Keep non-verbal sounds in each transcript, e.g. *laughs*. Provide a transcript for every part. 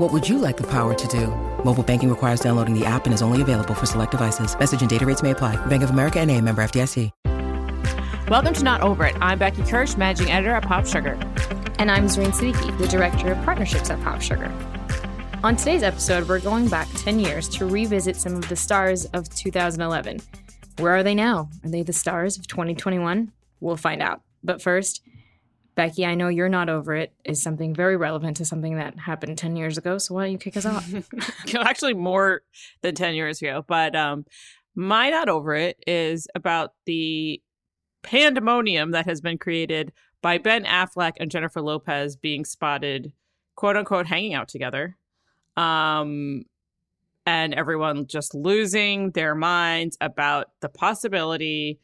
What would you like the power to do? Mobile banking requires downloading the app and is only available for select devices. Message and data rates may apply. Bank of America and a member FDIC. Welcome to Not Over It. I'm Becky Kirsch, managing editor at Pop Sugar. And I'm Zareen Siddiqui, the director of partnerships at Pop Sugar. On today's episode, we're going back 10 years to revisit some of the stars of 2011. Where are they now? Are they the stars of 2021? We'll find out. But first, Becky, I know you're not over it is something very relevant to something that happened 10 years ago. So why don't you kick us off? *laughs* Actually, more than 10 years ago. But um, my not over it is about the pandemonium that has been created by Ben Affleck and Jennifer Lopez being spotted, quote unquote, hanging out together. Um, and everyone just losing their minds about the possibility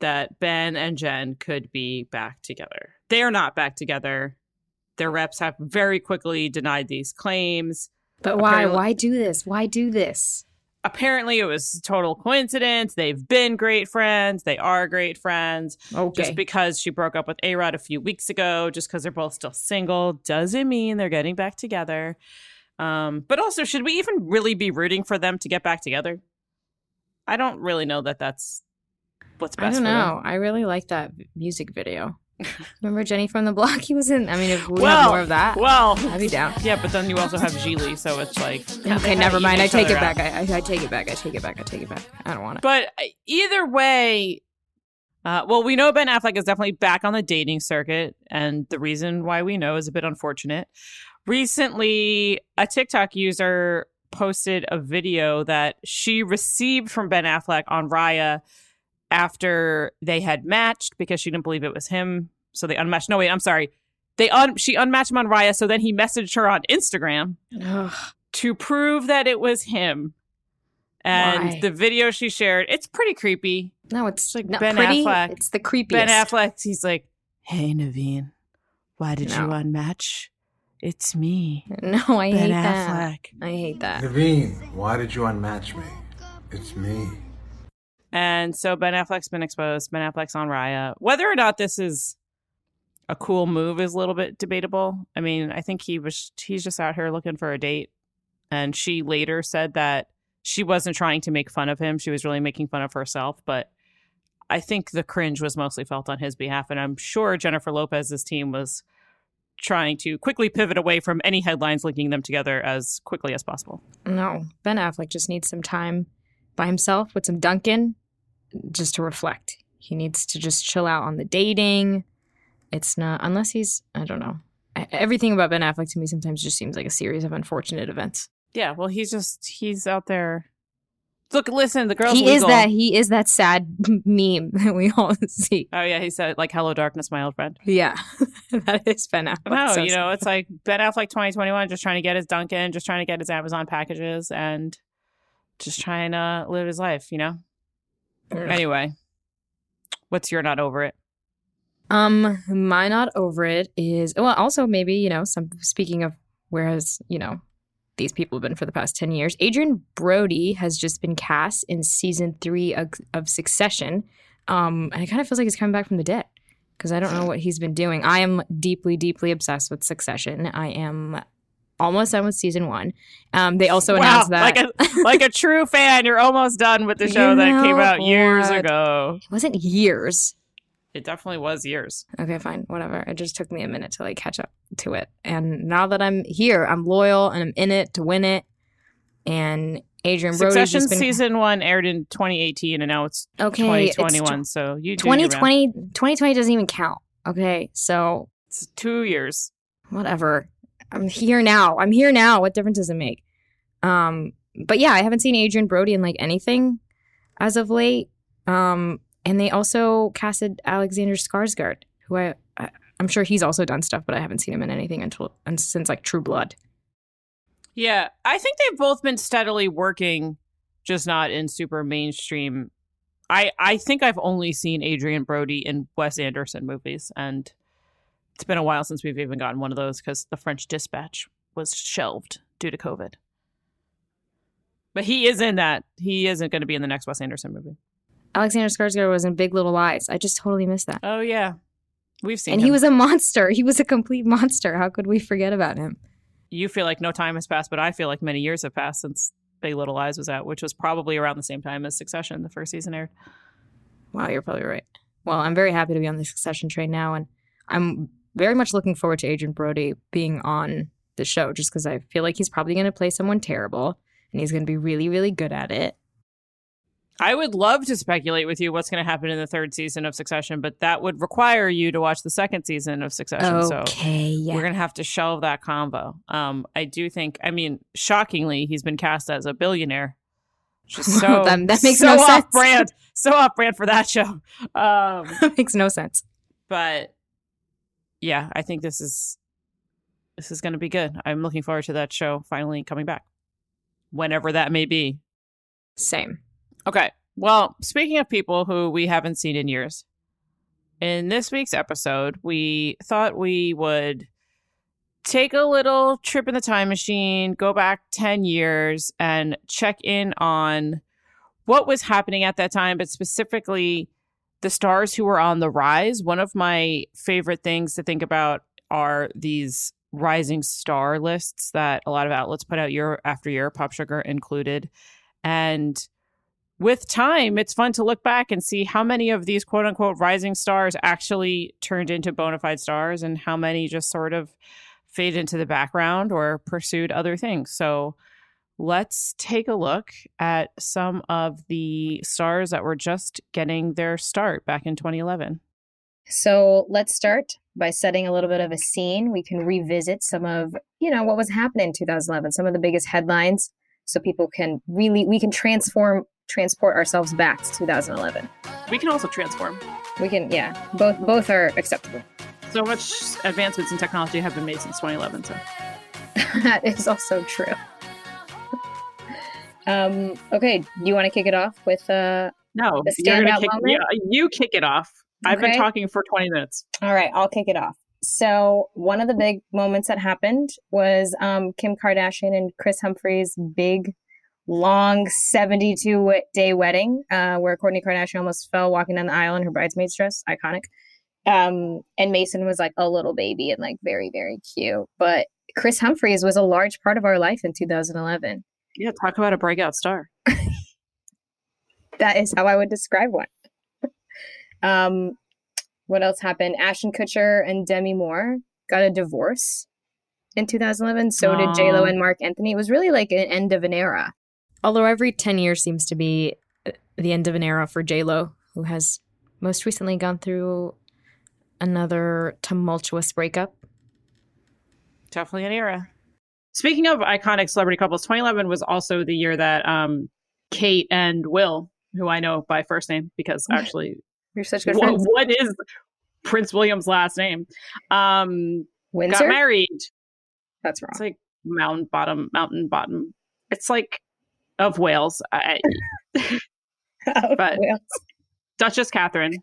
that Ben and Jen could be back together. They are not back together. Their reps have very quickly denied these claims. But why? Apparently, why do this? Why do this? Apparently, it was total coincidence. They've been great friends. They are great friends. Okay. Just because she broke up with A Rod a few weeks ago, just because they're both still single, doesn't mean they're getting back together. Um, but also, should we even really be rooting for them to get back together? I don't really know that that's what's best. I don't know. I really like that music video. *laughs* Remember Jenny from the Block? *laughs* He was in. I mean, if we well, have more of that, well, I'd be down. Yeah, but then you also have Gigli, so it's like okay, never mind. I take it back. I, I, take it back. I take it back. I take it back. I don't want it. But uh, either way, uh, well, we know Ben Affleck is definitely back on the dating circuit, and the reason why we know is a bit unfortunate. Recently, a TikTok user posted a video that she received from Ben Affleck on Raya after they had matched because she didn't believe it was him. So they unmatched. No, wait, I'm sorry. They un- she unmatched him on Raya. So then he messaged her on Instagram Ugh. to prove that it was him. And Why? the video she shared, it's pretty creepy. No, it's like Ben pretty. Affleck. It's the creepiest. Ben Affleck. He's like, "Hey, Naveen, why did no. you unmatch? It's me." *laughs* No, I ben hate Affleck. that. I hate that. Naveen, why did you unmatch me? It's me. And so Ben Affleck's been exposed. Ben Affleck's on Raya. Whether or not this is a cool move is a little bit debatable. I mean, I think he was he's just out here looking for a date. And she later said that she wasn't trying to make fun of him. She was really making fun of herself. But I think the cringe was mostly felt on his behalf. And I'm sure Jennifer Lopez's team was trying to quickly pivot away from any headlines linking them together as quickly as possible. No, Ben Affleck just needs some time by himself with some Dunkin' just to reflect. He needs to just chill out on the dating. It's not, unless he's, I don't know. Everything about Ben Affleck to me sometimes just seems like a series of unfortunate events. Yeah, well, he's just, he's out there. Look, listen, the girl's He legal. is that, he is that sad *laughs* meme that we all *laughs* see. Oh, yeah, he said, like, hello, darkness, my old friend. Yeah, *laughs* that is Ben Affleck. No, so you know, it's like Ben Affleck 2021 just trying to get his Dunkin', just trying to get his Amazon packages, and just trying to live his life, you know? Anyway, what's your not over it? Um, my not over it is well, also maybe you know some. Speaking of, whereas you know these people have been for the past 10 years. Adrien Brody has just been cast in season three of, of Succession. Um, and it kind of feels like he's coming back from the dead because I don't know what he's been doing. I am deeply, deeply obsessed with Succession. I am almost done with season one. Um, they also wow, announced that like a *laughs* like a true fan, you're almost done with the show that came out years ago. It wasn't years. It definitely was years. Okay, fine, whatever. It just took me a minute to like catch up to it, and now that I'm here, I'm loyal and I'm in it to win it. And Adrien Brody. Succession been... season one aired in 2018, and now it's okay, 2021. It's tw- so you 2020 2020 doesn't even count. Okay, so It's two years. whatever. I'm here now. I'm here now. What difference does it make? Um, but yeah, I haven't seen Adrien Brody in like anything as of late. Um, and they also casted Alexander Skarsgård, who I, I I'm sure he's also done stuff, but I haven't seen him in anything until and since like True Blood. Yeah, I think they've both been steadily working, just not in super mainstream. I I think I've only seen Adrien Brody in Wes Anderson movies, and it's been a while since we've even gotten one of those because The French Dispatch was shelved due to COVID. But he is in that. He isn't going to be in the next Wes Anderson movie. Alexander Skarsgård was in Big Little Lies. I just totally missed that. Oh yeah, we've seen. And him. he was a monster. He was a complete monster. How could we forget about him? You feel like no time has passed, but I feel like many years have passed since Big Little Lies was out, which was probably around the same time as Succession, the first season aired. Wow, you're probably right. Well, I'm very happy to be on the succession train now, and I'm very much looking forward to Adrien Brody being on the show just because I feel like he's probably going to play someone terrible and he's going to be really, really good at it. I would love to speculate with you what's going to happen in the third season of Succession, but that would require you to watch the second season of Succession. So yeah. we're going to have to shelve that combo. Um, I do think, I mean, shockingly, he's been cast as a billionaire. *laughs* So, That- that makes so no off sense. brand, so off brand for that show. *laughs* Um, that makes no sense. but yeah, I think this is this is going to be good. I'm looking forward to that show finally coming back, whenever that may be. Same. Okay. Well, speaking of people who we haven't seen in years, in this week's episode, we thought we would take a little trip in the time machine, go back 10 years, and check in on what was happening at that time, but specifically the stars who were on the rise. One of my favorite things to think about are these rising star lists that a lot of outlets put out year after year, Pop Sugar included. And with time, it's fun to look back and see how many of these quote unquote rising stars actually turned into bona fide stars and how many just sort of faded into the background or pursued other things. So let's take a look at some of the stars that were just getting their start back in 2011. So let's start by setting a little bit of a scene. We can revisit some of, you know, what was happening in 2011, some of the biggest headlines, so people can really, we can transform, transport ourselves back to 2011. We can also transform. We can, yeah, both both are acceptable. So much advancements in technology have been made since 2011. So *laughs* that is also true. Um, okay, do you want to kick it off with uh no, The you're standout kick, moment? yeah, you kick it off. I've been talking for 20 minutes. All right, I'll kick it off. So one of the big moments that happened was um, Kim Kardashian and Kris Humphries' big, long 72 day wedding, uh, where Kourtney Kardashian almost fell walking down the aisle in her bridesmaid's dress. Iconic. Um, and Mason was like a little baby and like very, very cute. But Kris Humphries was a large part of our life in 2011. Yeah, talk about a breakout star. *laughs* That is how I would describe one. *laughs* um, what else happened? Ashton Kutcher and Demi Moore got a divorce in 2011. So did J Lo and Marc Anthony. It was really like an end of an era. Although every 10 years seems to be uh, the end of an era for J-Lo, who has most recently gone through another tumultuous breakup. Definitely an era. Speaking of iconic celebrity couples, 2011 was also the year that um, Kate and Will, who I know by first name because *laughs* actually, You're such good wha- friends. what is Prince William's last name? Um, Windsor? got married. That's wrong. It's like mountain bottom, mountain bottom. It's like of Wales. I, *laughs* but- Well, Duchess Catherine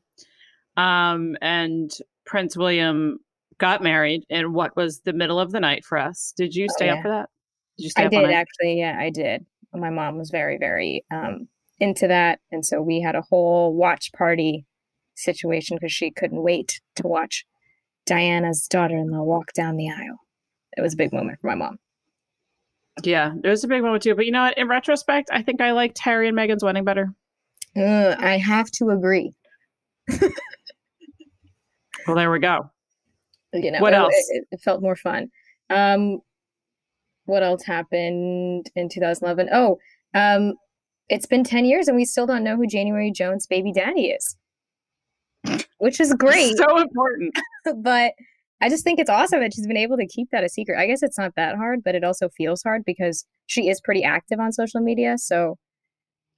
um, and Prince William got married in what was the middle of the night for us. Did you Oh, stay yeah. up for that? Did you stay I did actually. Yeah, I did. My mom was very, very um, into that. And so we had a whole watch party situation because she couldn't wait to watch Diana's daughter in law walk down the aisle. It was a big moment for my mom. Yeah, it was a big moment too. But you know what? In retrospect, I think I liked Harry and Meghan's wedding better. Uh, I have to agree. *laughs* Well, there we go. You know, What it, else? It, it felt more fun. Um, what else happened in 2011? Oh, um, it's been 10 years and we still don't know who January Jones' baby daddy is. which is great. so important. *laughs* but I just think it's awesome that she's been able to keep that a secret. I guess it's not that hard, but it also feels hard because she is pretty active on social media. So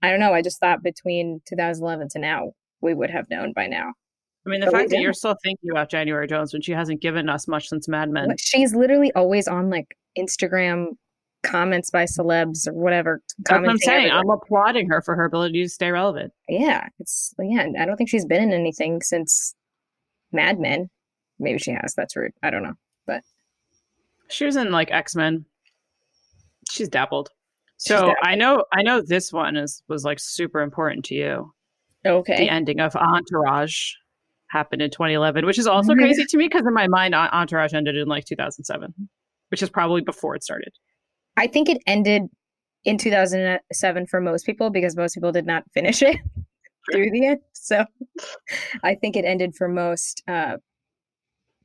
I don't know. I just thought between 2011 to now, we would have known by now. I mean, the But fact that you're still thinking about January Jones when she hasn't given us much since Mad Men. She's literally always on like Instagram comments by celebs or whatever. That's what I'm saying. everywhere. I'm applauding her for her ability to stay relevant. Yeah, it's yeah. I don't think she's been in anything since Mad Men. Maybe she has. That's rude. I don't know. But she was in like X Men. She's dabbled. She's So I know, I know this one is was like super important to you. okay. The ending of Entourage happened in 2011, which is also crazy to me because in my mind, Entourage ended in like 2007, which is probably before it started. I think it ended in 2007 for most people because most people did not finish it *laughs* through the end. So *laughs* I think it ended for most uh,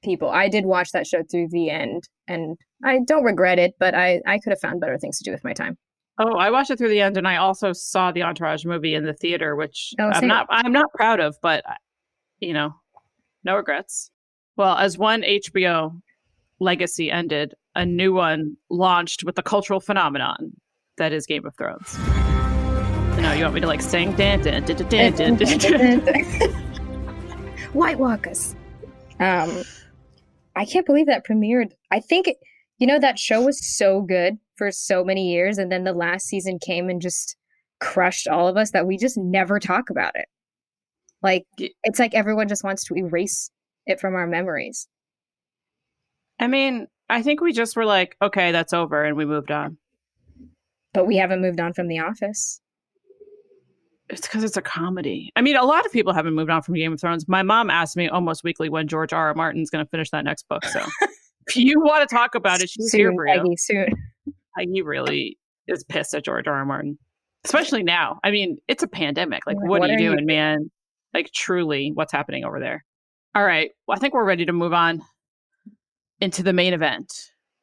people. I did watch that show through the end and I don't regret it, but I, I could have found better things to do with my time. Oh, I watched it through the end, and I also saw the Entourage movie in the theater, which Oh, I'm not I'm not proud of, but you know, no regrets. Well, as one HBO legacy ended, a new one launched with the cultural phenomenon that is Game of Thrones. No, you want me to like sing? Dun, dun, dun, dun, dun, dun. *laughs* White Walkers. Um, I can't believe that premiered. I think, you know, that show was so good for so many years. And then the last season came and just crushed all of us that we just never talk about it. Like, it's like everyone just wants to erase it from our memories. I mean, I think we just were like, okay, that's over, and we moved on. But we haven't moved on from The Office. It's because it's a comedy. I mean, a lot of people haven't moved on from Game of Thrones. My mom asks me almost weekly when George R. R. Martin's going to finish that next book. So *laughs* if you want to talk about it, she's here Soon, for you. Peggy, soon. He really is pissed at George R. R. Martin, especially now. I mean, it's a pandemic. Like, what, what are you are you doing, man? Like, truly, what's happening over there? All right. Well, I think we're ready to move on into the main event.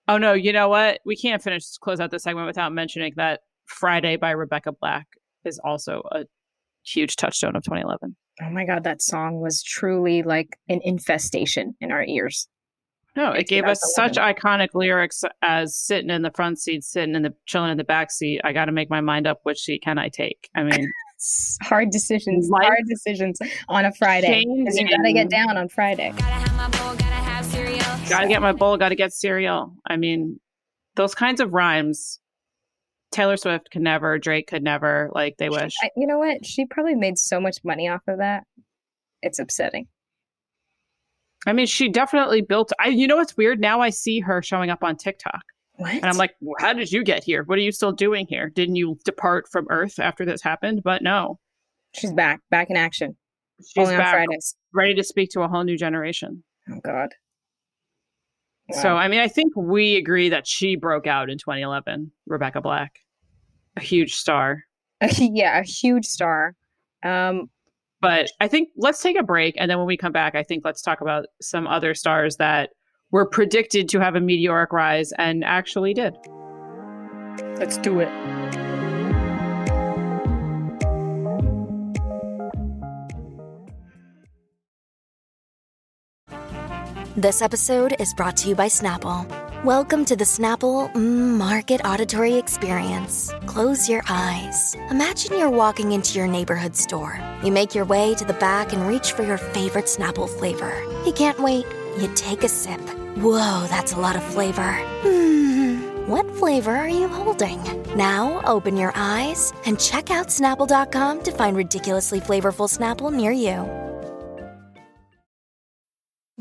Oh, no. You know what? We can't finish, close out this segment without mentioning that Friday by Rebecca Black is also a huge touchstone of 2011. Oh my God, that song was truly like an infestation in our ears. No, it gave us such iconic lyrics as sitting in the front seat, sitting in the chilling in the back seat. I got to make my mind up which seat can I take. I mean, Hard decisions, Life hard decisions on a Friday. Because you gotta get down on Friday. Gotta have my bowl, gotta have cereal. got to get my bowl, got to get cereal. I mean, those kinds of rhymes, Taylor Swift could never, Drake could never. Like they wish. I, you know what? She probably made so much money off of that. It's upsetting. I mean, she definitely built. I, you know what's weird? Now I see her showing up on TikTok, What? and I'm like, "Well, how did you get here? What are you still doing here? Didn't you depart from Earth after this happened? But no, she's back, back in action. she's Only on back, Fridays. ready to speak to a whole new generation. Oh God. So, I mean, I think we agree that she broke out in 2011, Rebecca Black, a huge star. *laughs* yeah, a huge star. Um, But I think let's take a break. And then when we come back, I think let's talk about some other stars that were predicted to have a meteoric rise and actually did. let's do it. This episode is brought to you by Snapple. Welcome to the Snapple mm, Market Auditory Experience. Close your eyes. Imagine you're walking into your neighborhood store. You make your way to the back and reach for your favorite Snapple flavor. You can't wait. You take a sip. Whoa, that's a lot of flavor. Hmm, what flavor are you holding? Now open your eyes and check out Snapple.com to find ridiculously flavorful Snapple near you.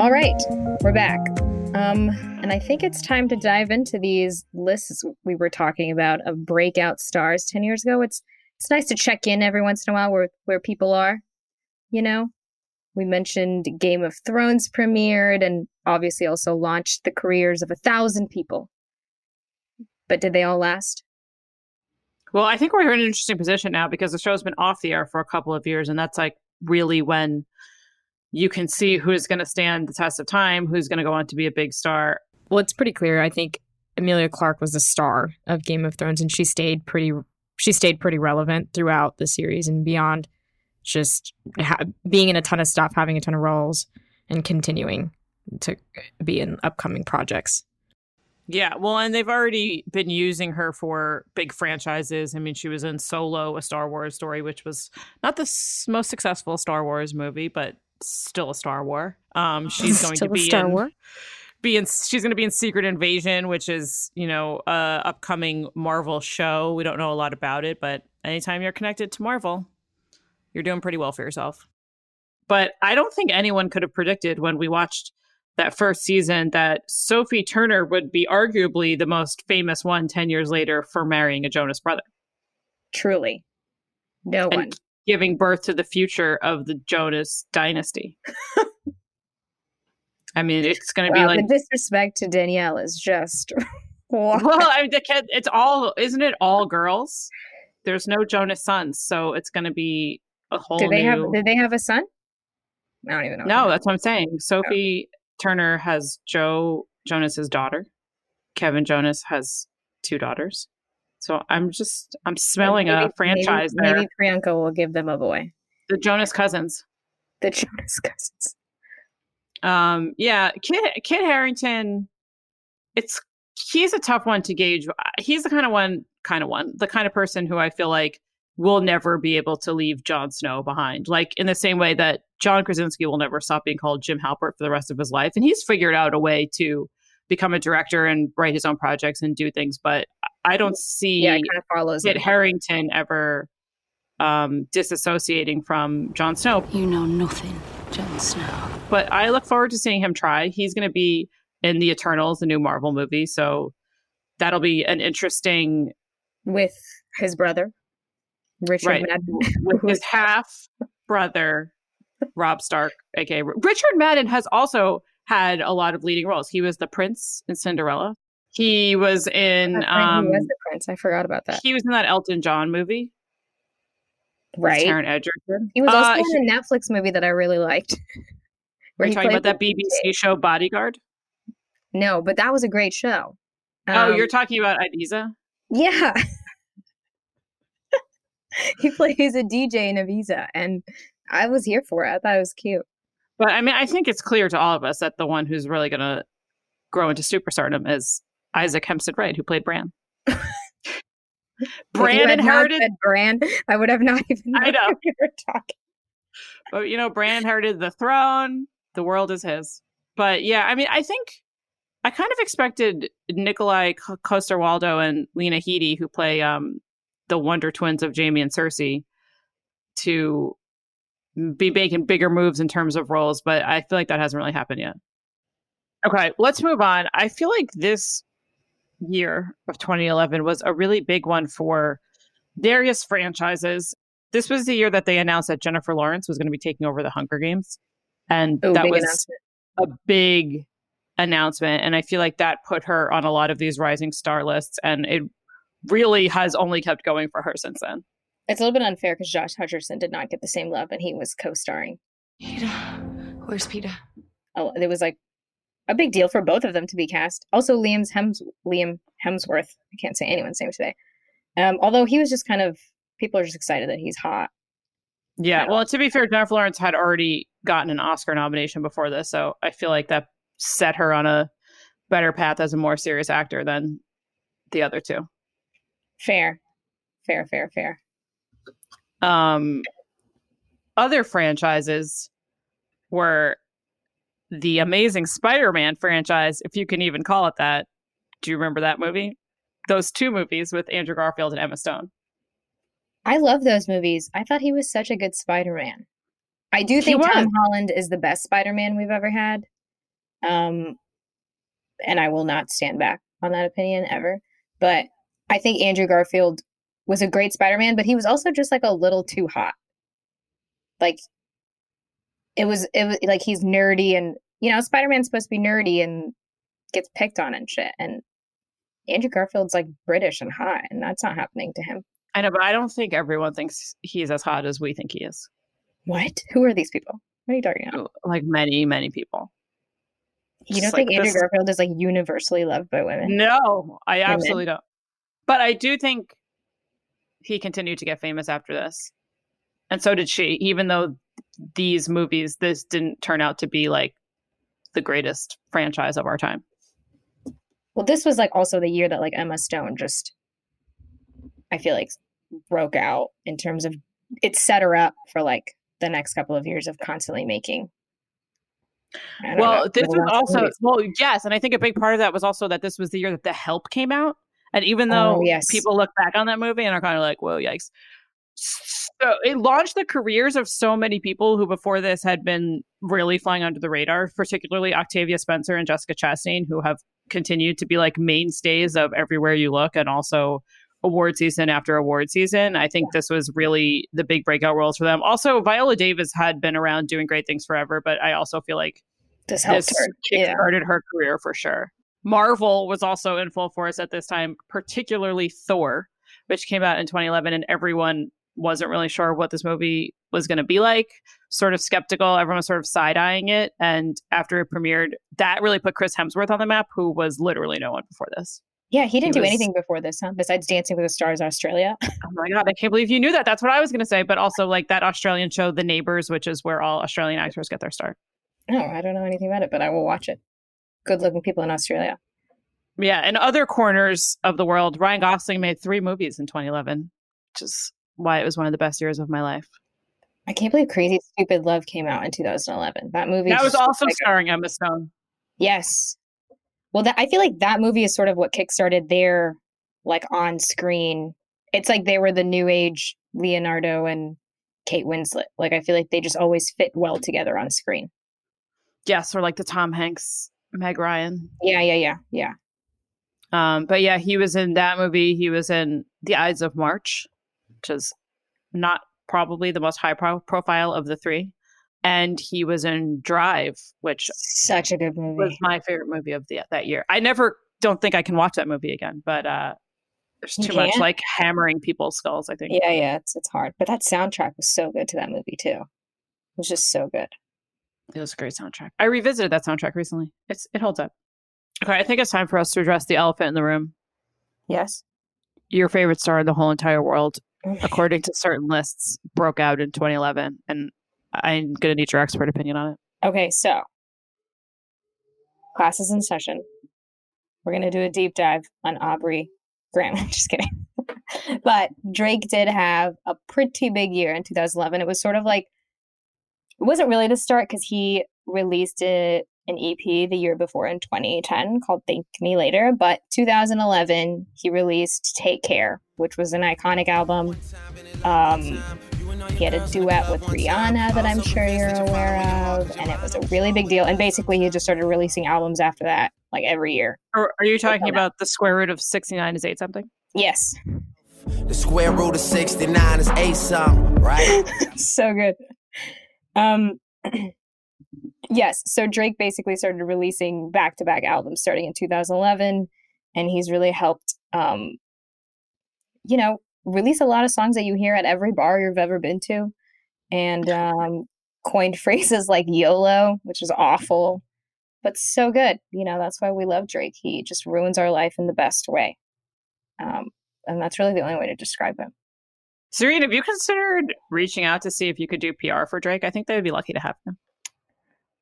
All right, we're back. Um, and I think it's time to dive into these lists we were talking about of breakout stars 10 years ago. It's it's nice to check in every once in a while where where people are. You know, we mentioned Game of Thrones premiered and obviously also launched the careers of a thousand people. But did they all last? Well, I think we're in an interesting position now because the show's been off the air for a couple of years, and that's like really when you can see who's going to stand the test of time, who's going to go on to be a big star. Well, it's pretty clear. I think Emilia Clarke was the star of Game of Thrones, and she stayed pretty she stayed pretty relevant throughout the series and beyond. Just ha- being in a ton of stuff, having a ton of roles, and continuing to be in upcoming projects. Yeah, well, and they've already been using her for big franchises. I mean, she was in Solo, a Star Wars story, which was not the s- most successful Star Wars movie, but still a Star War. Um, she's *laughs* going Still to a be Star in, War? be in. She's going to be in Secret Invasion, which is you know a upcoming Marvel show. We don't know a lot about it, but anytime you're connected to Marvel, you're doing pretty well for yourself. But I don't think anyone could have predicted when we watched that first season that Sophie Turner would be arguably the most famous one 10 years later for marrying a Jonas brother Truly. No and one. Giving birth to the future of the Jonas dynasty. *laughs* I mean, it's going to Wow, be like the disrespect to Danielle is just *laughs* well, I mean, the kid, it's all, isn't it all girls? There's no Jonas sons, so it's going to be a whole Did they new. have did they have a son? I don't even know. No, that's what I'm saying. Sophie oh. Turner has Joe Jonas's daughter. Kevin Jonas has two daughters. So I'm just I'm smelling a franchise maybe, there. Maybe Priyanka will give them a boy. The Jonas cousins. The Jonas cousins. Um yeah, Kit Kit Harington it's he's a tough one to gauge. He's the kind of one kind of one, the kind of person who I feel like will never be able to leave Jon Snow behind. Like in the same way that John Krasinski will never stop being called Jim Halpert for the rest of his life. And he's figured out a way to become a director and write his own projects and do things. But I don't see Yeah, it kind of follows. Kit him. Harington ever um, disassociating from Jon Snow. You know nothing, Jon Snow. But I look forward to seeing him try. He's going to be in the Eternals, the new Marvel movie. So that'll be an interesting with his brother, Richard Right. Madden. with *laughs* his half brother, Robb Stark, aka Richard Madden, has also had a lot of leading roles. He was the prince in Cinderella. He was in um he was the prince. I forgot about that. he was in that Elton John movie. Right. Taron Egerton. He was also Uh, in a Netflix movie that I really liked. *laughs* Are you talking about that BBC show Bodyguard? No, but that was a great show. oh, Um, you're talking about Ibiza? Yeah. *laughs* he plays a DJ in Ibiza, and I was here for it. I thought it was cute. But I mean, I think it's clear to all of us that the one who's really going to grow into superstardom is Isaac Hempstead Wright, who played Bran. *laughs* Bran you inherited, Bran, I would have not even. I know. we were talking. but you know, Bran inherited the throne. The world is his. But yeah, I mean, I think I kind of expected Nikolai Coster Waldo and Lena Headey, who play um, the Wonder Twins of Jaime and Cersei, to be making bigger moves in terms of roles. But I feel like that hasn't really happened yet. Okay, let's move on. I feel like this year of 2011 was a really big one for various franchises. This was the year that they announced that Jennifer Lawrence was going to be taking over the Hunger Games. And Ooh, that was a big announcement. And I feel like that put her on a lot of these rising star lists. And it really has only kept going for her since then. It's a little bit unfair because Josh Hutcherson did not get the same love, and he was co-starring. Peter. Where's Peter? Oh, it was like a big deal for both of them to be cast. Also, Liam's Hems Liam Hemsworth. I can't say anyone's name today. Um, although he was just kind of people are just excited that he's hot. Yeah. Yeah. Well, to be fair, Jennifer Lawrence had already gotten an Oscar nomination before this. So I feel like that set her on a better path as a more serious actor than the other two. Fair, fair, fair, fair. um other franchises were the amazing spider-man franchise if you can even call it that do you remember that movie those two movies with andrew garfield and emma stone I love those movies. I thought he was such a good Spider-Man. I do think Tom. Holland is the best Spider-Man we've ever had. Um, and I will not stand back on that opinion ever. But I think Andrew Garfield was a great Spider-Man, but he was also just like a little too hot. Like it was it was like he's nerdy and you know, Spider-Man's supposed to be nerdy and gets picked on and shit. And Andrew Garfield's like British and hot, and that's not happening to him. I know, but I don't think everyone thinks he's as hot as we think he is. What? Who are these people? What are you talking about? Like many, many people. You don't Just think like Andrew this- Garfield is like universally loved by women? No, I Women. absolutely don't. But I do think he continued to get famous after this. And so did she, even though these movies, this didn't turn out to be like the greatest franchise of our time. Well, this was like also the year that like Emma Stone just, I feel like, broke out in terms of it set her up for like the next couple of years of constantly making. Well, know, this was also, movies. well, yes. And I think a big part of that was also that this was the year that The Help came out. And even oh, though Oh, yes. people look back on that movie and are kind of like, whoa, yikes. So it launched the careers of so many people who before this had been really flying under the radar, particularly Octavia Spencer and Jessica Chastain, who have continued to be like mainstays of everywhere you look and also award season after award season. I think this was really the big breakout roles for them. Also, Viola Davis had been around doing great things forever, but I also feel like This helped this her. Yeah. her career for sure. Marvel was also in full force at this time, particularly Thor, which came out in 2011, and everyone wasn't really sure what this movie was going to be like. Sort of skeptical. Everyone was sort of side eyeing it. And after it premiered, that really put Chris Hemsworth on the map, who was literally no one before this. Yeah, he didn't He do was- anything before this, huh? Besides Dancing with the Stars Australia. *laughs* Oh my God, I can't believe you knew that. That's what I was going to say. But also, like that Australian show, The Neighbors, which is where all Australian actors get their start. no, I don't know anything about it, but I will watch it. Good looking people in Australia. Yeah, in other corners of the world, Ryan Gosling made three movies in 2011, which is why it was one of the best years of my life. I can't believe Crazy Stupid Love came out in 2011. That movie That was also like, starring Emma Stone. Yes. Well, that I feel like that movie is sort of what kickstarted their like on screen. It's like they were the new age Leonardo and Kate Winslet. Like I feel like they just always fit well together on screen. Yes, or like the Tom Hanks, Meg Ryan. Yeah, yeah, yeah, yeah. Um, but yeah, he was in that movie. He was in The Ides of March, which is not probably the most high pro- profile of the three. And he was in Drive, which Such a good movie. was my favorite movie of the that year. I never don't think I can watch that movie again, but uh there's too much like hammering people's skulls, I think. Yeah, yeah, it's it's hard. But that soundtrack was so good to that movie too. It was just so good. It was a great soundtrack. I revisited that soundtrack recently. It's it holds up. Okay, I think it's time for us to address the elephant in the room. Yes. Your favorite star in the whole entire world, according to certain lists, broke out in 2011, and I'm gonna need your expert opinion on it. Okay, so classes in session. We're gonna do a deep dive on Aubrey Graham. *laughs* Just kidding. *laughs* but Drake did have a pretty big year in 2011. It was sort of like it wasn't really the start because he released it an EP the year before in 2010 called Thank Me Later. But 2011 he released Take Care, which was an iconic album. Um, he had a duet with Rihanna that I'm sure you're aware of, and it was a really big deal. And basically, he just started releasing albums after that, like every year. Or are you talking on about the square root of 69 is eight something? Yes, The square root of 69 is 8 something, right? *laughs* so good. Um, *clears throat* yes, so Drake basically started releasing back to back albums starting in 2011, and he's really helped, um, you know, release a lot of songs that you hear at every bar you've ever been to, and *laughs* um, coined *laughs* phrases like YOLO, which is awful, but so good. You know, that's why we love Drake. He just ruins our life in the best way. Um, and that's really the only way to describe him. Zareen, have you considered reaching out to see if you could do PR for Drake? I think they would be lucky to have him.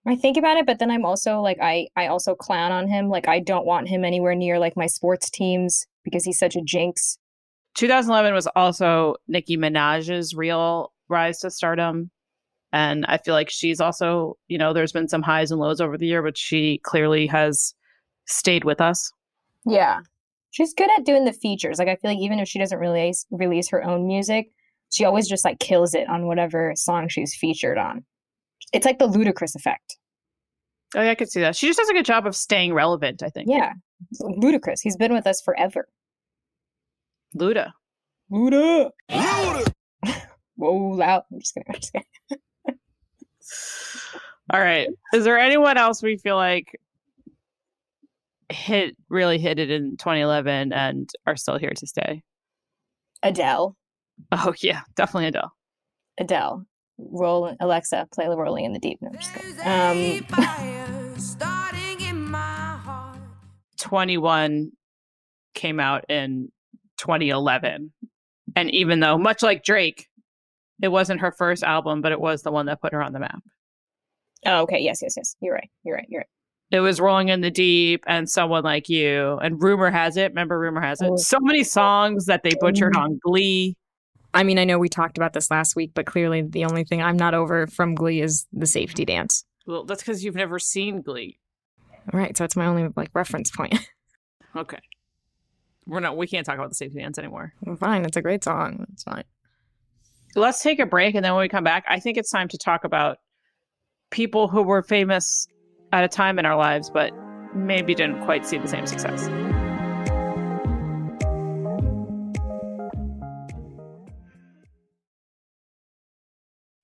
I think about it, but then I'm also like I I also clown on him. Like I don't want him anywhere near like my sports teams because he's such a jinx. 2011 was also Nicki Minaj's real rise to stardom. And I feel like she's also, you know, there's been some highs and lows over the year, but she clearly has stayed with us. Yeah. She's good at doing the features. Like I feel like even if she doesn't release release her own music, she always just like kills it on whatever song she's featured on. It's like the Ludacris effect. Oh, yeah, I could see that. She just does a good job of staying relevant, I think. Yeah. Ludacris. He's been with us forever. Luda. Luda. Luda. *laughs* Whoa, loud. I'm just kidding. I'm just kidding. *laughs* All right. Is there anyone else we feel like hit really hit it in 2011 and are still here to stay? Adele. Oh yeah, definitely Adele. Adele. Roll Alexa, play Rolling in the Deep. No, I'm just kidding. Um, *laughs* 21 came out in 2011. And even though, much like Drake, it wasn't her first album, but it was the one that put her on the map. oh, okay. Yes, yes, yes. You're right. You're right. You're right. It was Rolling in the Deep and Someone Like You and Rumor Has It. Remember Rumor Has It? Oh. So many songs that they butchered on Glee. I mean, I know we talked about this last week, but clearly the only thing I'm not over from Glee is the safety dance. Well, that's because you've never seen Glee. Right. so it's my only like reference point. *laughs* Okay. We're not we can't talk about the safety dance anymore. fine, it's a great song. It's fine. Let's take a break and then when we come back, I think it's time to talk about people who were famous at a time in our lives but maybe didn't quite see the same success.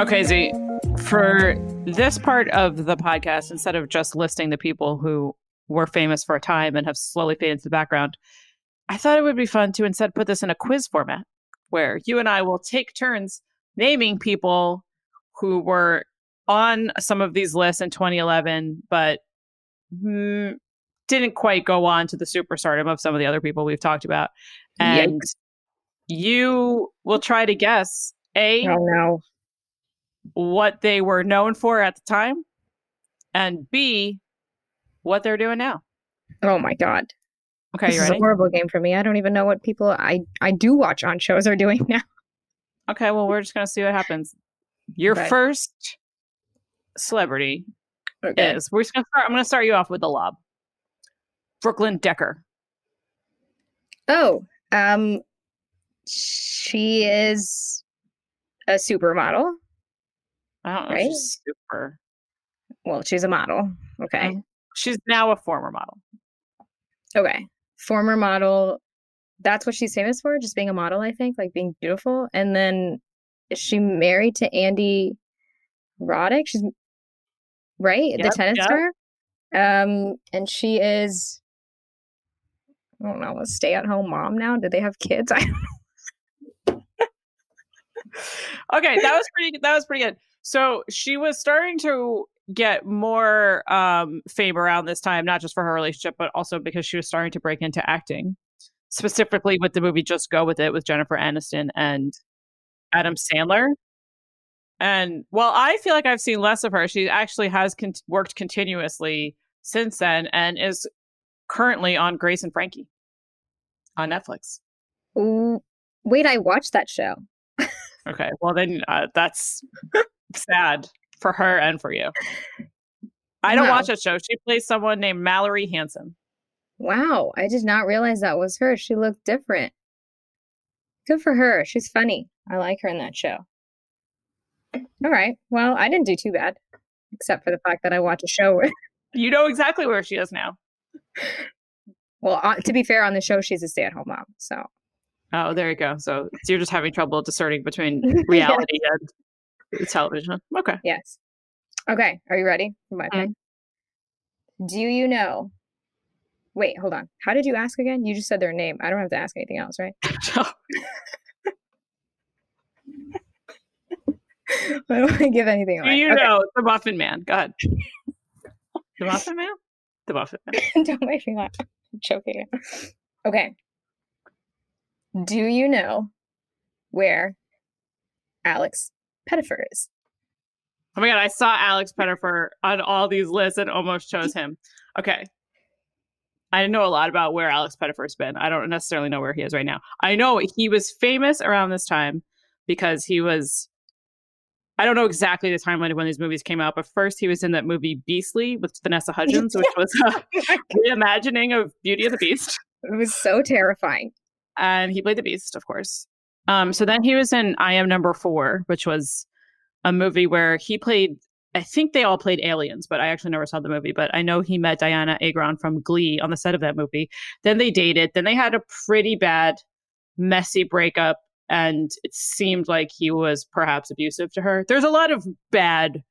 Okay, Z, for this part of the podcast, instead of just listing the people who were famous for a time and have slowly faded into the background, I thought it would be fun to instead put this in a quiz format where you and I will take turns naming people who were on some of these lists in 2011, but mm, didn't quite go on to the superstardom of some of the other people we've talked about. And you will try to guess A, Oh no. What they were known for at the time, and B, what they're doing now. Oh my god. Okay, this you is a horrible game for me. I don't even know what people I I do watch on shows are doing *laughs* now. Okay, well, we're just gonna see what happens. Your Okay. first celebrity Okay. is we're just gonna start. I'm gonna start you off with the lob. Brooklyn Decker. Oh, um, she is a supermodel. I don't know. Right? She's super. Well, she's a model. Okay. She's now a former model. Okay. Former model. That's what she's famous for, just being a model, I think, like being beautiful. And then is she married to Andy Roddick? She's right, the tennis yep. star. Um, and she is I don't know, a stay-at-home mom now. Do they have kids? *laughs* I *laughs* okay, that was pretty. That was pretty good. So she was starting to get more um, fame around this time, not just for her relationship, but also because she was starting to break into acting, specifically with the movie "Just Go with It" with Jennifer Aniston and Adam Sandler. And while I feel like I've seen less of her, she actually has con- worked continuously since then, and is currently on Grace and Frankie on Netflix. Ooh, wait, I watched that show. *laughs* Okay, well then uh, that's sad for her and for you. I don't Wow. watch that show. She plays someone named Mallory Hanson. Wow, I did not realize that was her. She looked different. Good for her. She's funny. I like her in that show. All right. Well, I didn't do too bad, except for the fact that I watch a show where, *laughs* You know exactly where she is now. well, uh, to be fair, on the show, she's a stay at home mom. So, Oh, there you go. So, so you're just having trouble discerning between *laughs* reality and television. Okay. yes. Okay. Are you ready for my pick? Mm. Do you know? Wait, hold on. How did you ask again? You just said their name. I don't have to ask anything else, right? *laughs* *laughs* I don't want to give anything Do you Okay. know the Muffin Man? Go ahead. *laughs* The Muffin Man? The Muffin Man. Don't make me laugh. I'm choking. Okay. Do you know where Alex Pettyfer is? Oh my god, I saw Alex Pettyfer on all these lists and almost chose him. Okay. I know a lot about where Alex Pettyfer's been. I don't necessarily know where he is right now. I know he was famous around this time because he was. I don't know exactly the timeline of when these movies came out, but first he was in that movie Beastly with Vanessa Hudgens, *laughs* which was a oh reimagining of Beauty and the Beast. It was so terrifying. And he played the Beast, of course. Um, so then he was in I Am Number Four, which was a movie where he played I think they all played aliens, but I actually never saw the movie. But I know he met Dianna Agron from Glee on the set of that movie. Then they dated. Then they had a pretty bad, messy breakup. And it seemed like he was perhaps abusive to her. There's a lot of bad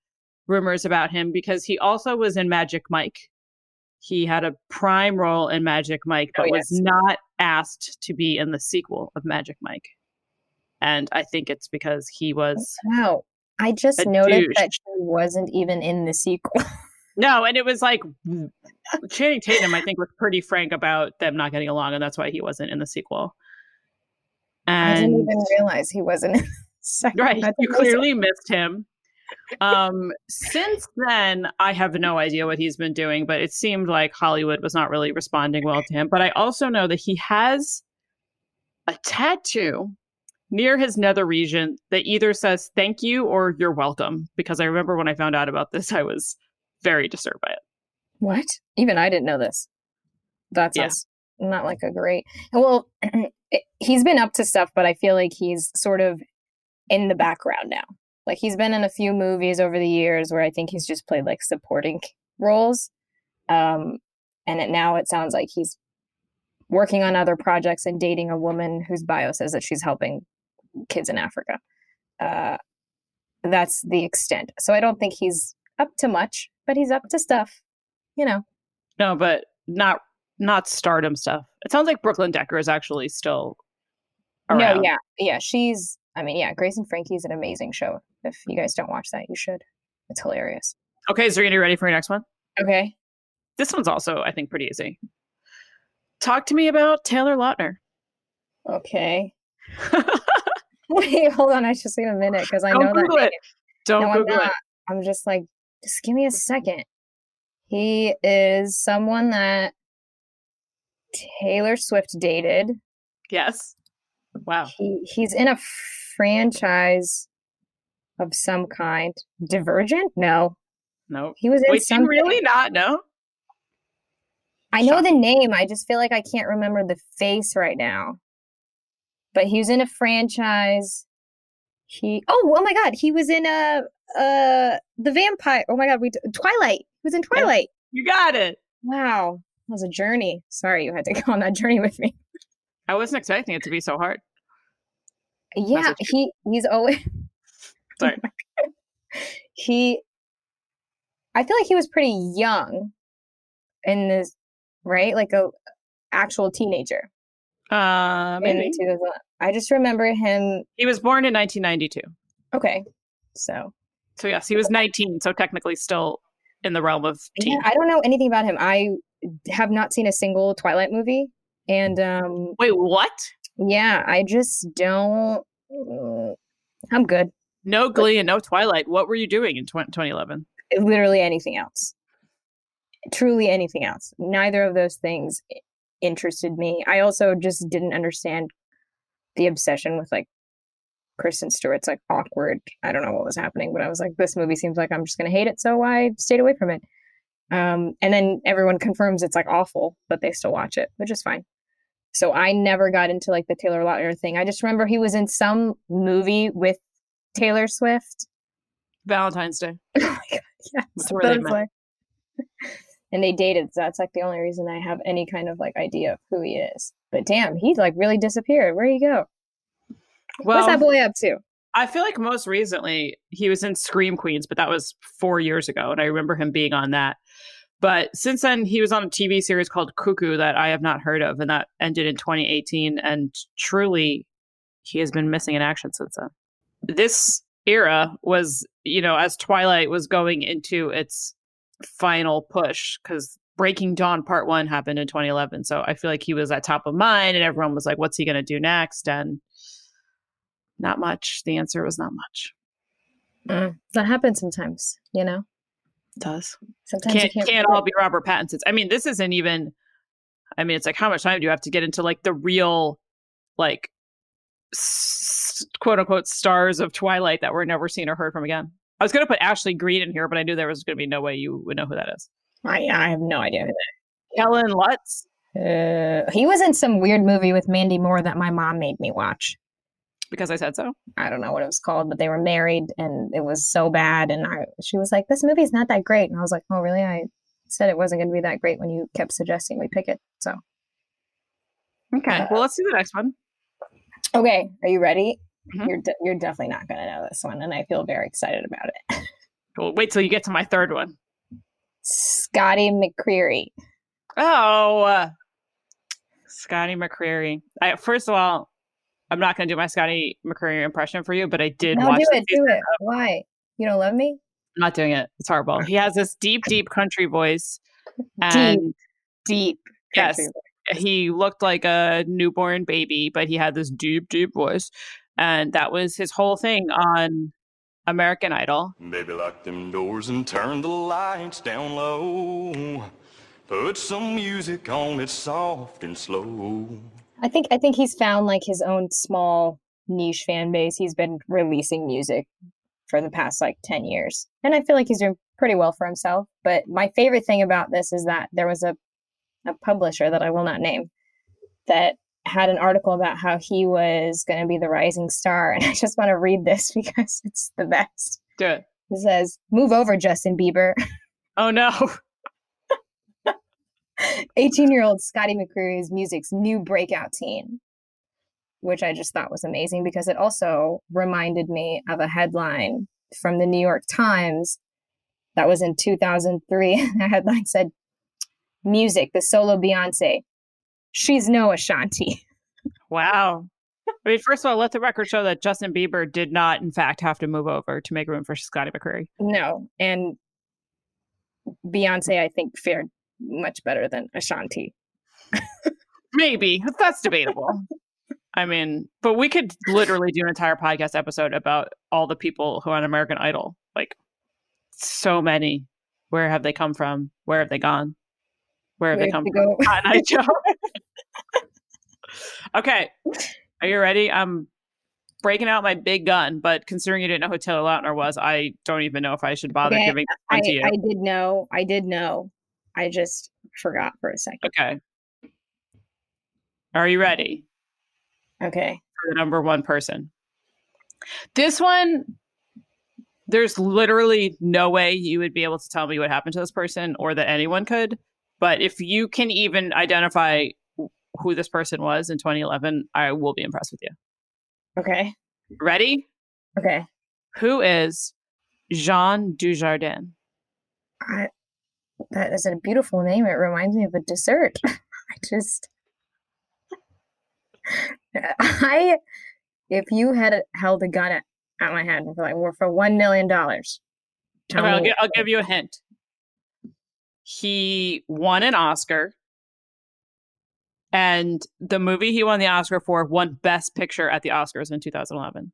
rumors about him because he also was in Magic Mike. He had a prime role in Magic Mike, but Oh, yes. was not asked to be in the sequel of Magic Mike. And I think it's because he was Wow. I just noticed douche. that she wasn't even in the sequel. *laughs* No, and it was like Channing Tatum, I think, was pretty frank about them not getting along, and that's why he wasn't in the sequel. I didn't even realize he wasn't *laughs* in the second. right, you clearly missed him. Um, since then, I have no idea what he's been doing, but it seemed like Hollywood was not really responding well to him. But I also know that he has a tattoo near his nether region that either says thank you or you're welcome. Because I remember when I found out about this, *laughs* I was very disturbed by it. What? Even I didn't know this. That Yeah. not like a great. Well, *clears throat* he's been up to stuff, but I feel like he's sort of in the background now. Like he's been in a few movies over the years where I think he's just played like supporting roles. Um, and it, now it sounds like he's working on other projects and dating a woman whose bio says that she's helping kids in Africa. Uh, that's the extent. So I don't think he's up to much, but he's up to stuff. You know. No, but not not stardom stuff. It sounds like Brooklyn Decker is actually still around. No, yeah, yeah. She's. I mean, yeah. Grace and Frankie is an amazing show. If you guys don't watch that, you should. It's hilarious. Okay, Serena, you ready for your next one? Okay. This one's also, I think, pretty easy. Talk to me about Taylor Lautner. Okay. *laughs* *laughs* Wait, hold on. I just need a minute because I Don't know that. Google name. it. Don't no, I'm Google it. I'm just like, just give me a second. He is someone that Taylor Swift dated. Yes. Wow. He he's in a franchise of some kind. Divergent? No. No. He was in Wait, something. really not No. I know the name. I just feel like I can't remember the face right now. But he was in a franchise. He oh oh my god, he was in a uh the vampire. Oh my god, we Twilight. He was in Twilight. You got it. Wow, that was a journey. Sorry, you had to go on that journey with me. I wasn't expecting it to be so hard. Yeah, he he's always *laughs* Sorry. *laughs* he. I feel like he was pretty young in this, right? Like a actual teenager. Uh, maybe. 2000. I just remember him. He was born in 1992. Okay, so So, yes, he was 19. So, technically, still in the realm of teen. Yeah, I don't know anything about him. I have not seen a single Twilight movie, and um, Wait, what? yeah, I just don't. I'm good. No Glee and no Twilight. What were you doing in 20- 2011? Literally anything else. Truly anything else. Neither of those things interested me. I also just didn't understand the obsession with like Kristen Stewart's like awkward. I don't know what was happening, but I was like, this movie seems like I'm just gonna hate it, so I stayed away from it. Um, and then everyone confirms it's like awful, but they still watch it, which is fine. So I never got into like the Taylor Lautner thing. I just remember he was in some movie with Taylor Swift. Valentine's Day. *laughs* Oh my god, yes. That's where they met. like- and they dated. So that's like the only reason I have any kind of like idea of who he is. But damn, he like really disappeared. Where'd he go? What's that boy up to? I feel like most recently he was in Scream Queens, but that was four years ago, and I remember him being on that. But since then, he was on a TV series called Cuckoo that I have not heard of, and that ended in 2018. And truly, he has been missing in action since then. This era was, you know, as Twilight was going into its final push, because Breaking Dawn Part One happened in 2011. So I feel like he was at top of mind, and everyone was like, "What's he going to do next?" And not much. The answer was not much. Mm, that happens sometimes, you know. It does. Sometimes Can't can't. can't all be Robert Pattinson's. I mean, this isn't even I mean, it's like how much time do you have to get into like the real, like, s- quote unquote stars of Twilight that were never seen or heard from again? I was going to put Ashley Greene in here, but I knew there was going to be no way you would know who that is. I, I have no idea who that Kellen Lutz. Uh, he was in some weird movie with Mandy Moore that my mom made me watch. Because I said so. I don't know what it was called, but they were married and it was so bad. And I, she was like, "This movie's not that great," and I was like, "Oh, really?" I said it wasn't going to be that great when you kept suggesting we pick it. So, Okay, well, let's do the next one. okay, are you ready? Mhm. You're de- you're definitely not going to know this one, and I feel very excited about it. *laughs* Well, wait till you get to my third one. Scotty McCreery. Oh, uh, Scotty McCreery. I, first of all, I'm not going to do my Scotty McCreery impression for you, but I did No, watch. do it, do it. Why? You don't love me? I'm not doing it. It's horrible. He has this deep, deep country voice, and Deep. yes, country he looked like a newborn baby, but he had this deep, deep voice, and that was his whole thing on American Idol. Baby, lock them doors and turn the lights down low. Put some music on it soft and slow. I think I think he's found like his own small niche fan base. He's been releasing music for the past like 10 years. And I feel like he's doing pretty well for himself. But my favorite thing about this is that there was a a publisher that I will not name that had an article about how he was going to be the rising star and *laughs* I just want to read this because it's the best. Do it. It says, "Move over Justin Bieber." *laughs* Oh no. 18 year old Scotty McCreery is music's new breakout teen, which I just thought was amazing because it also reminded me of a headline from the New York Times that was in 2003. the *laughs* headline said, Music, the solo Beyonce. She's no Ashanti. Wow. *laughs* I mean, first of all, let the record show that Justin Bieber did not, in fact, have to move over to make room for Scotty McCreery. No. And Beyonce, I think, fared much better than Ashanti. *laughs* Maybe. That's debatable. *laughs* I mean, but we could literally do an entire podcast episode about all the people who are on American Idol. Like, so many. Where have they come from? Where have they gone? Where have they Where'd come from? go? Cotton Eye Joe. Okay. Are you ready? I'm breaking out my big gun, but considering you didn't know who Taylor Lautner was, I don't even know if I should bother Okay, giving I, to you. I did know. I did know. I just forgot for a second. Okay. Are you ready Okay. for the number one person? This one, there's literally no way you would be able to tell me what happened to this person or that anyone could. But if you can even identify who this person was in 2011, I will be impressed with you. Okay. Ready? Okay. Who is Jean Dujardin? I, that is a beautiful name. It reminds me of a dessert. *laughs* I just, *laughs* I, if you had held a gun at, at my head and were like, we're for $1 million. Tell Okay, I'll, gi- I'll give you a hint. He won an Oscar, and the movie he won the Oscar for won Best Picture at the Oscars in 2011.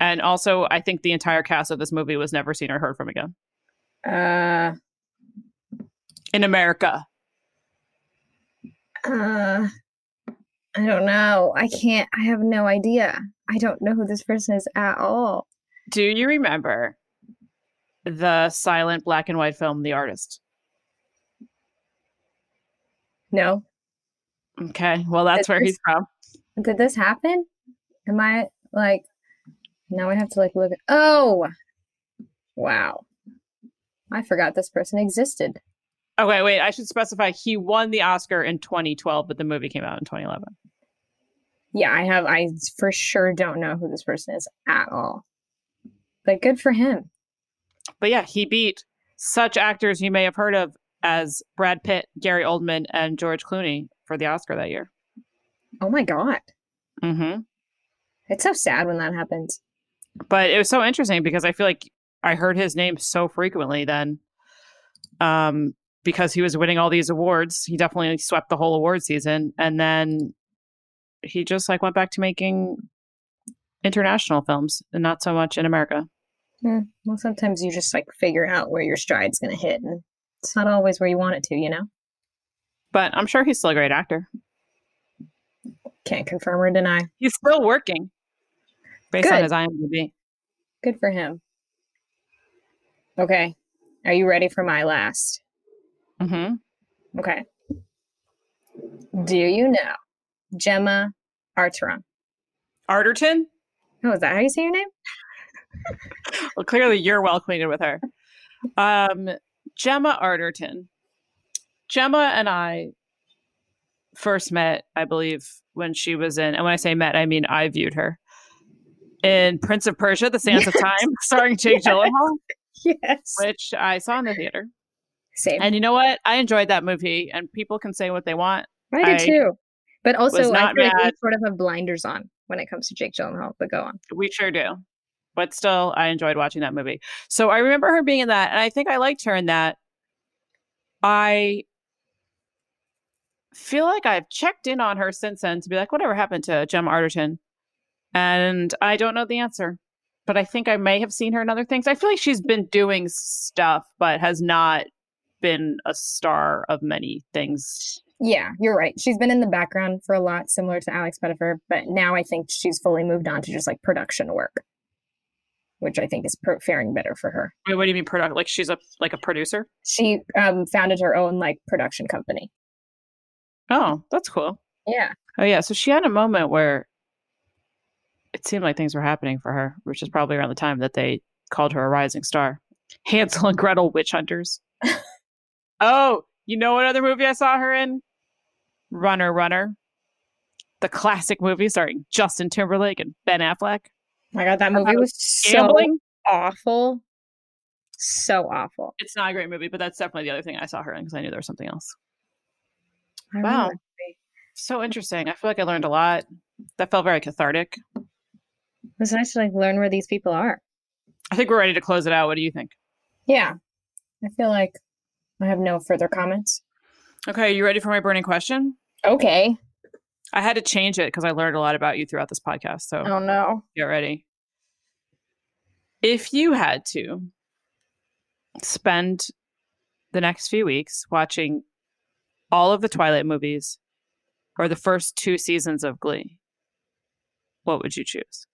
And also, I think the entire cast of this movie was never seen or heard from again uh, in America. uh, I don't know. I can't, I have no idea. I don't know who this person is at all. Do you remember the silent black and white film The Artist? No. Okay, well, that's Is where this- he's from. Did this happen? Am I like now I have to like look at Oh wow. I forgot this person existed. Okay, wait, I should specify he won the Oscar in 2012, but the movie came out in 2011. Yeah, I have I for sure don't know who this person is at all. But good for him. But yeah, he beat such actors you may have heard of as Brad Pitt, Gary Oldman, and George Clooney for the Oscar that year. Oh my god. hmm It's so sad when that happens. But it was so interesting because I feel like I heard his name so frequently then. Um, because he was winning all these awards. He definitely swept the whole award season. And then he just like went back to making international films and not so much in America. Hmm. Well sometimes you just like figure out where your stride's gonna hit and It's not always where you want it to, you know? But I'm sure he's still a great actor. Can't confirm or deny. He's still working based on his IMDb. Good for him. Okay. Are you ready for my last? Mm-hmm. Okay. Do you know Gemma Arteron? Arterton? Oh, is that how you say your name? *laughs* Well, clearly you're well acquainted with her. Um, Gemma Arterton. Gemma and I first met, I believe, when she was in, and when I say met, I mean I viewed her in Prince of Persia: The Sands of Time, *laughs* starring Jake Gyllenhaal, Yes. which I saw in the theater. Same. And you know what? I enjoyed that movie, and people can say what they want. I did too. But also, I feel like we sort of have blinders on when it comes to Jake Gyllenhaal. But go on. We sure do. But still, I enjoyed watching that movie. So I remember her being in that, and I think I liked her in that. I feel like I've checked in on her since then to be like, whatever happened to Gemma Arterton? And I don't know the answer, but I think I may have seen her in other things. I feel like she's been doing stuff, but has not been a star of many things. Yeah, you're right. She's been in the background for a lot, similar to Alex Pettyfer. But now I think she's fully moved on to just like production work, which I think is per- faring better for her. Wait, what do you mean product? Like she's a like a producer? She um, founded her own like production company. Oh, that's cool. Yeah. Oh yeah, so she had a moment where it seemed like things were happening for her, which is probably around the time that they called her a rising star. *laughs* Hansel and Gretel Witch Hunters. *laughs* oh, you know what other movie I saw her in? Runner Runner. The classic movie starring Justin Timberlake and Ben Affleck. My God, that movie was so awful. So awful. It's not a great movie, but that's definitely the other thing I saw her in because I knew there was something else. I Wow. So interesting. I feel like I learned a lot. That felt very cathartic. It was nice to like learn where these people are. I think we're ready to close it out. What do you think? Yeah. I feel like I have no further comments. Okay, you ready for my burning question? Okay. I had to change it because I learned a lot about you throughout this podcast. So Oh no. get ready. If you had to spend the next few weeks watching all of the Twilight movies or the first two seasons of Glee, what would you choose?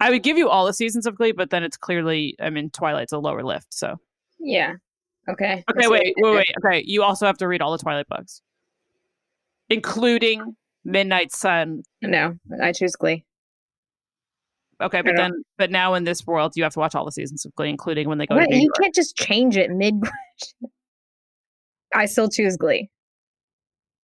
I would give you all the seasons of Glee, but then it's clearly, I mean, Twilight's a lower lift. So, Yeah. Okay. okay, wait, wait, wait. Okay, you also have to read all the Twilight books, including Midnight Sun. No, I choose Glee. Okay, but then, but now in this world, you have to watch all the seasons of Glee, including when they go What? to New York. can't just change it mid. *laughs* I still choose Glee.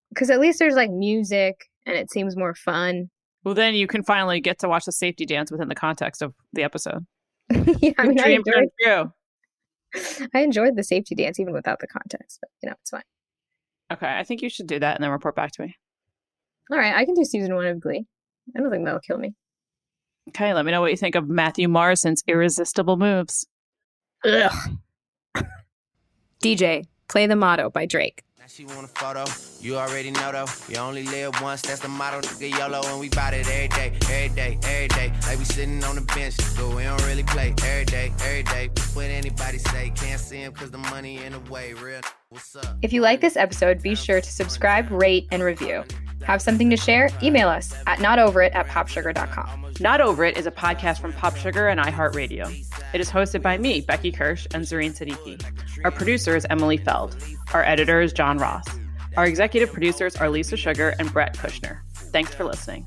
Because at least there's like music and it seems more fun. Well, then you can finally get to watch the safety dance within the context of the episode. *laughs* yeah, I mean, I enjoyed. *laughs* I enjoyed the safety dance even without the context, but you know, it's fine. Okay, I think you should do that and then report back to me. All right, I can do season one of Glee. I don't think that'll kill me. Okay, let me know what you think of Matthew Morrison's irresistible moves. Ugh. DJ, play the motto by Drake. Now she want a photo, you already know though. You only live once, that's the motto, nigga YOLO. And we bout it every day, every day, every day. Like we sitting on the bench, but we don't really play every day, every day. What anybody say, can't see him cause the money in the way. Real, what's up? If you like this episode, be sure to subscribe, rate, and review. Have something to share? Email us at notoverit at popsugar.com. Not Over It is a podcast from Pop Sugar and iHeartRadio. It is hosted by me, Becky Kirsch, and Zareen Siddiqui. Our producer is Emily Feld. Our editor is John Ross. Our executive producers are Lisa Sugar and Brett Kushner. Thanks for listening.